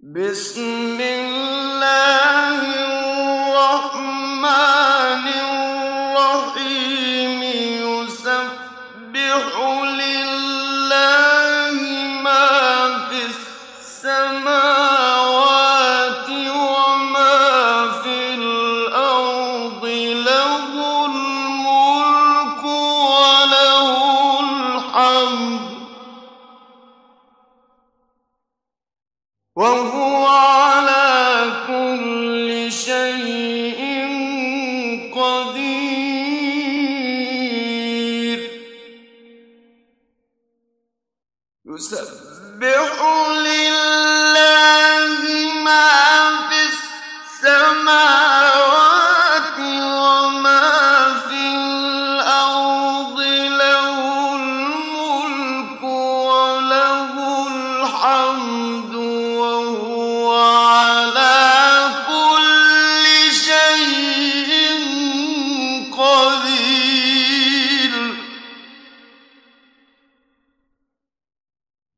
بسم الله الرحمن الرحيم يسبح لله ما في السماوات وما في الأرض له الملك وله الحمد وهو على كل شيء قدير. يسبح لله ما في السماوات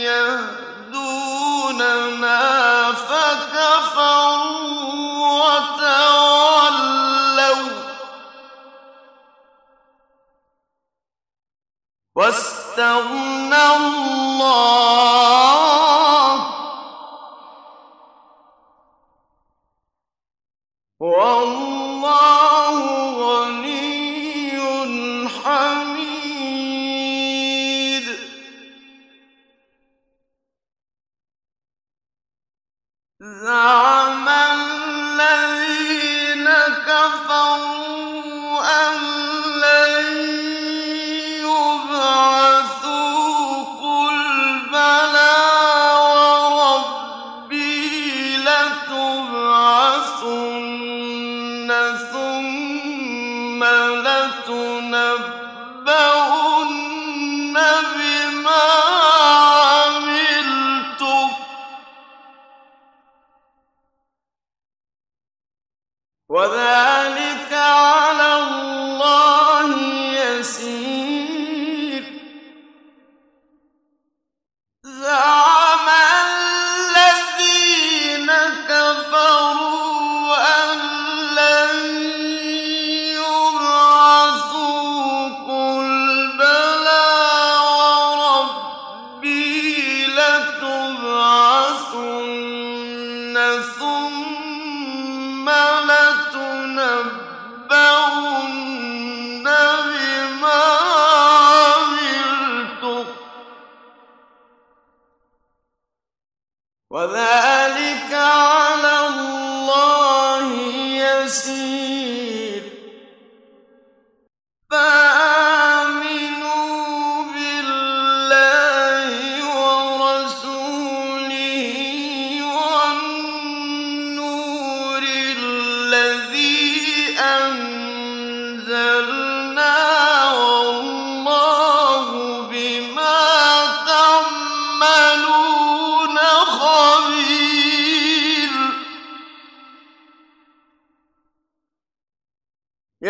يهتدي تبعثون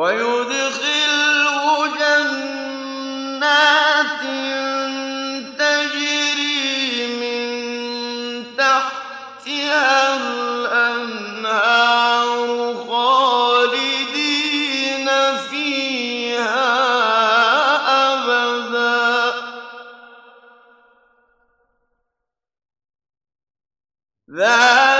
ويدخله جنات تجري من تحتها الأنهار خالدين فيها أبدا. ذلك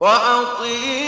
وأطيعوا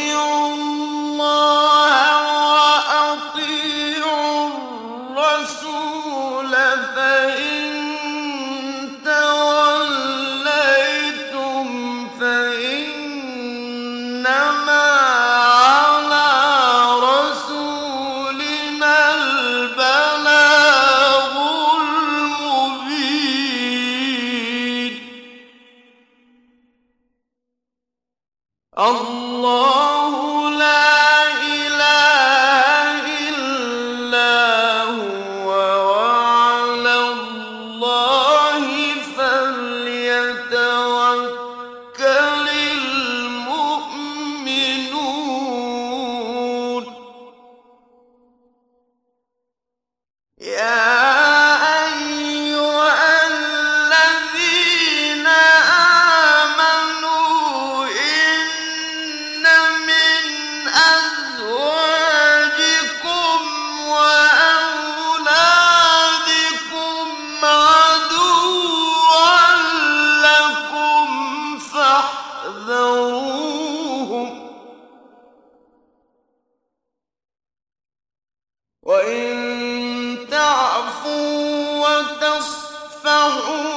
وإن تعفوا وتصفحوا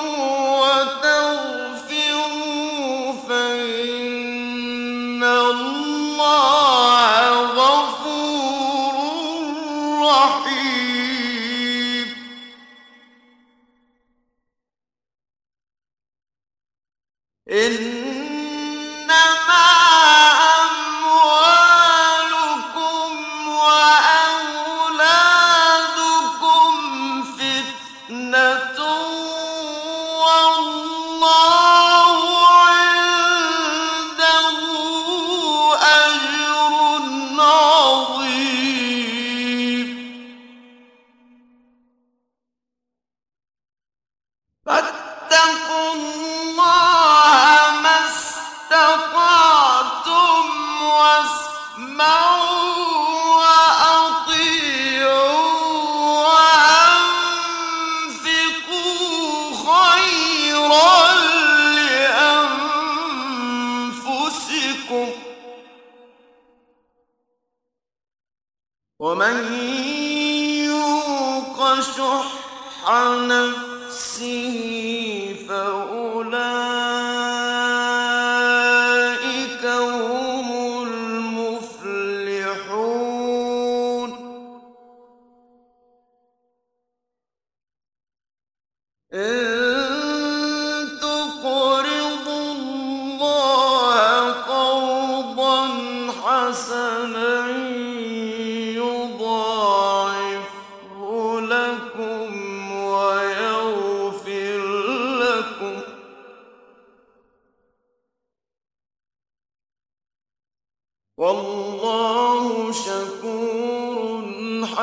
ومن يوق شح نفسه